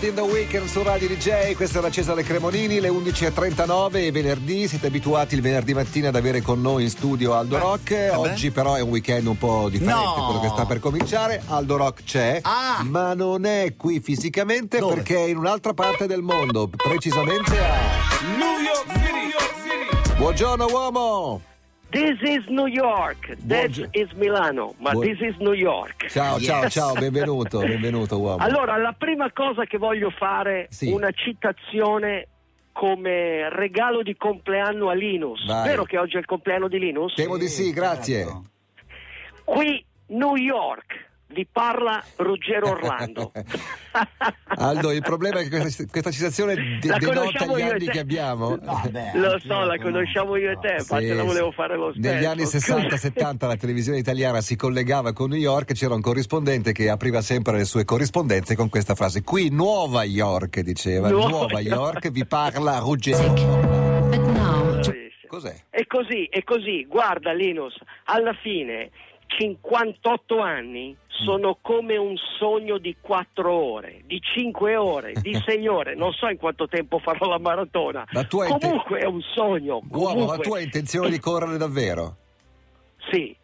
Lost in the Weekend su Radio DJ, questa è la Cesare Cremonini, le 11.39 e venerdì, siete abituati il venerdì mattina ad avere con noi in studio Aldo Beh, Rock, eh oggi però è un weekend un po' differente, No. quello che sta per cominciare, Aldo Rock c'è, Ah. ma non è qui fisicamente Dove? perché è in un'altra parte del mondo, precisamente a... New York City. Buongiorno uomo! This is New York, that Buongi- is Milano, ma Buon- this is New York. Ciao, Yes. ciao, ciao, benvenuto, benvenuto uomo. Allora, la prima cosa che voglio fare Sì. una citazione come regalo di compleanno a Linus. Vai. Vero che oggi è il compleanno di Linus? Temo di sì, grazie. certo. Qui New York, vi parla Ruggero Orlando. Aldo, il problema è che questa, questa citazione de- denota gli e anni che abbiamo. Vabbè, Lo anch'io so, la conosciamo io e te, infatti Sì, la volevo fare lo stesso. Negli anni 60-70 la televisione italiana si collegava con New York, c'era un corrispondente che apriva sempre le sue corrispondenze con questa frase. Qui Nuova York, diceva, Nuova Nuova York, York. vi parla Ruggero. Bravissimo. Cos'è? È così, è così. Guarda Linus, alla fine 58 anni sono come un sogno di 4 ore, di 5 ore, di 6 ore. Non so in quanto tempo farò la maratona. Ma tu hai inte- Comunque è un sogno. Uomo, ma comunque. tu hai intenzione di correre davvero? Sì.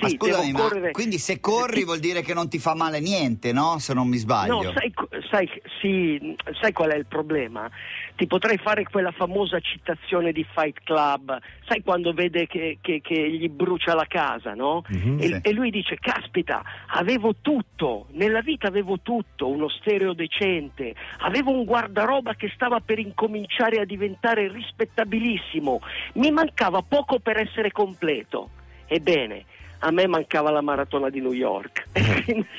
Ma Sì, scusami, devo ma correre. quindi se corri vuol dire che non ti fa male niente, no? Se non mi sbaglio. No, sai, sai, sì, sai qual è il problema? Ti potrei fare quella famosa citazione di Fight Club, sai quando vede che, che- che gli brucia la casa, no? Mhm, e, sì. e lui dice, caspita, avevo tutto, nella vita avevo tutto, uno stereo decente, avevo un guardaroba che stava per incominciare a diventare rispettabilissimo, mi mancava poco per essere completo. Ebbene, a me mancava la maratona di New York.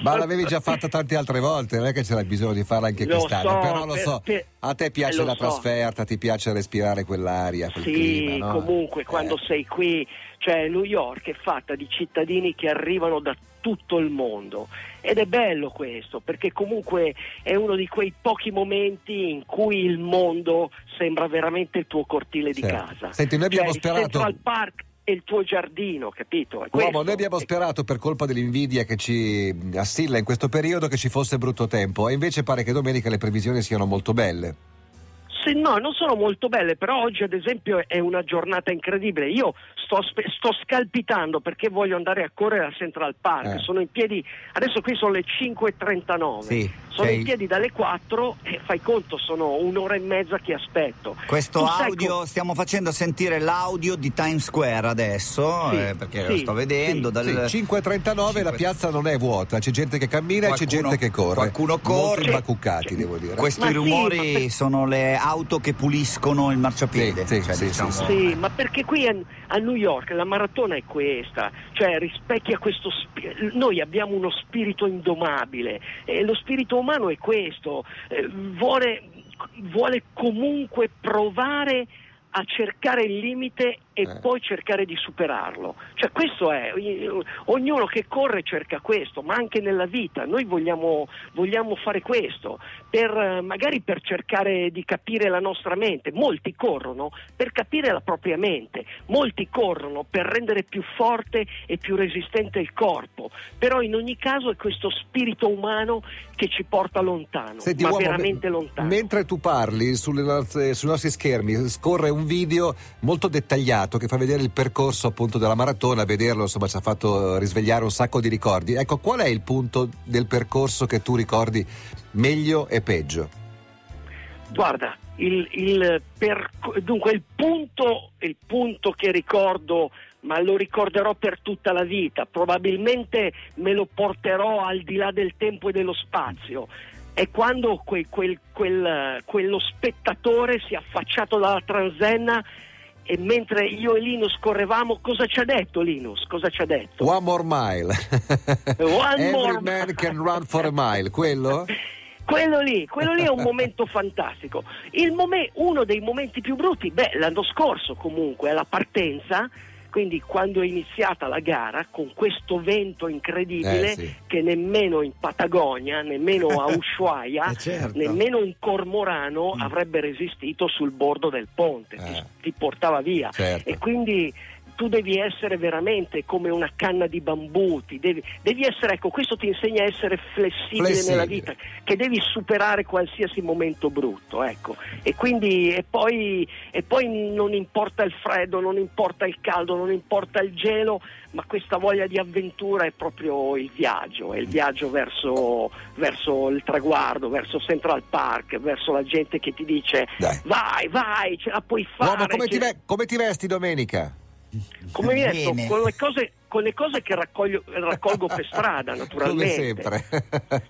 Ma l'avevi già fatta tante altre volte, non è che c'era bisogno di farla anche Lo quest'anno, so, però lo per- so, per- a te piace eh, la so. trasferta, ti piace respirare quell'aria, quel Sì, clima, no? comunque Eh. quando sei qui, cioè New York è fatta di cittadini che arrivano da tutto il mondo ed è bello questo perché comunque è uno di quei pochi momenti in cui il mondo sembra veramente il tuo cortile di Certo. casa. Senti, noi abbiamo Cioè, sperato- Central Park è il tuo giardino, capito? È Uomo, questo. noi abbiamo E- sperato per colpa dell'invidia che ci assilla in questo periodo che ci fosse brutto tempo e invece pare che domenica le previsioni siano molto belle. Sì, no, non sono molto belle, però oggi ad esempio è una giornata incredibile. Io sto, sto scalpitando perché voglio andare a correre a Central Park. Eh. Sono in piedi, adesso qui sono le 5.39. Sì, sono sei- in piedi dalle 4 e fai conto, sono un'ora e mezza che aspetto. Questo Tu sai audio, co- stiamo facendo sentire l'audio di Times Square adesso, Sì, eh, perché lo sì, sto vedendo. sì. dal- Sì, 5.39 la piazza non è vuota, c'è gente che cammina e c'è Qualcuno- gente che corre. qualcuno corre. imbacuccati, devo dire. Questi Ma rumori per- sono le auto che puliscono il marciapiede. Sì, sì, cioè, sì, diciamo- sì, Sì, ma perché qui a, a New York la maratona è questa, cioè rispecchia questo spirito, noi abbiamo uno spirito indomabile e lo spirito umano è questo, eh, vuole, vuole comunque provare a cercare il limite e Eh. poi cercare di superarlo. Cioè questo è, ognuno che corre cerca questo, ma anche nella vita noi vogliamo, vogliamo fare questo, per, magari per cercare di capire la nostra mente. Molti corrono per capire la propria mente, molti corrono per rendere più forte e più resistente il corpo, però in ogni caso è questo spirito umano che ci porta lontano, Senti, ma uomo, veramente me- lontano. Mentre tu parli sulle sui nostri schermi scorre un video molto dettagliato che fa vedere il percorso appunto della maratona, vederlo insomma ci ha fatto eh, risvegliare un sacco di ricordi. Ecco, qual è il punto del percorso che tu ricordi meglio e peggio? Guarda, il, il perc- dunque il punto, il punto che ricordo, ma lo ricorderò per tutta la vita, probabilmente me lo porterò al di là del tempo e dello spazio. È quando que- quel- quel- quello spettatore si è affacciato dalla transenna e mentre io e Linus correvamo, cosa ci ha detto Linus? Cosa ci ha detto? One more mile. One Every more man mile. can run for a mile, quello? Quello lì, quello lì è un momento fantastico. Il momen- uno dei momenti più brutti, beh, l'anno scorso comunque, alla partenza, quindi quando è iniziata la gara, con questo vento incredibile Eh, sì. che nemmeno in Patagonia, nemmeno a Ushuaia, Eh, certo. nemmeno un cormorano avrebbe resistito sul bordo del ponte, ti, Eh. ti portava via. Certo. E quindi tu devi essere veramente come una canna di bambù, ti devi, devi essere, ecco, questo ti insegna a essere flessibile, Flessibile. nella vita, che devi superare qualsiasi momento brutto, ecco. E quindi e poi, e poi non importa il freddo, non importa il caldo, non importa il gelo, ma questa voglia di avventura è proprio il viaggio, è il viaggio verso, verso il traguardo, verso Central Park, verso la gente che ti dice Dai. vai, vai, ce la puoi fare. Uomo, come ti, ce- ve- come ti vesti domenica? Come hai detto, Bene. con le cose, con le cose che raccoglio- raccolgo per strada, Come naturalmente. sempre.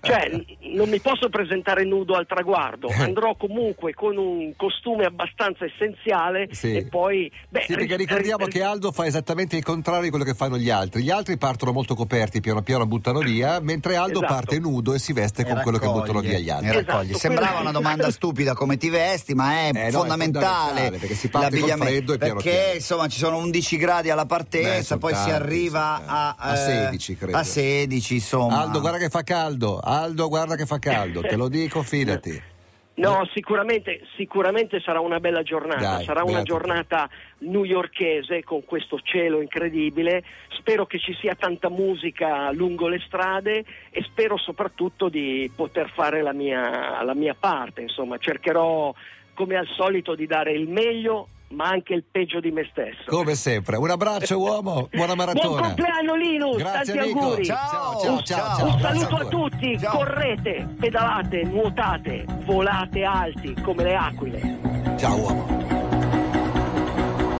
Cioè, non mi posso presentare nudo al traguardo, andrò comunque con un costume abbastanza essenziale Sì. e poi... Beh, Sì, perché ri- ricordiamo ri- che Aldo fa esattamente il contrario di quello che fanno gli altri. Gli altri partono molto coperti, piano piano buttano via, mentre Aldo Esatto. parte nudo e si veste con quello che buttano via gli altri. Esatto, Sembrava quello- una domanda stupida come ti vesti, ma è Eh, no, è fondamentale, fondamentale, perché si parte col freddo e piano perché piano. insomma ci sono 11 gradi alla Beh, partenza, sono poi si tanti, arriva a. A eh, 16, credo. A 16, insomma. Aldo, guarda che fa caldo. Aldo, guarda che fa caldo. Te lo dico, fidati. No, sicuramente, sicuramente sarà una bella giornata, Dai, sarà una beato giornata newyorchese con questo cielo incredibile, spero che ci sia tanta musica lungo le strade e spero soprattutto di poter fare la mia, la mia parte, insomma cercherò come al solito di dare il meglio ma anche il peggio di me stesso. Come sempre. Un abbraccio, uomo. Buona Buon maratona. compleanno Linus, Grazie, tanti amico. auguri. Ciao, ciao, ciao, ciao, ciao. Un saluto a tutti, Ciao. correte, pedalate, nuotate, volate alti come le aquile. Ciao, uomo.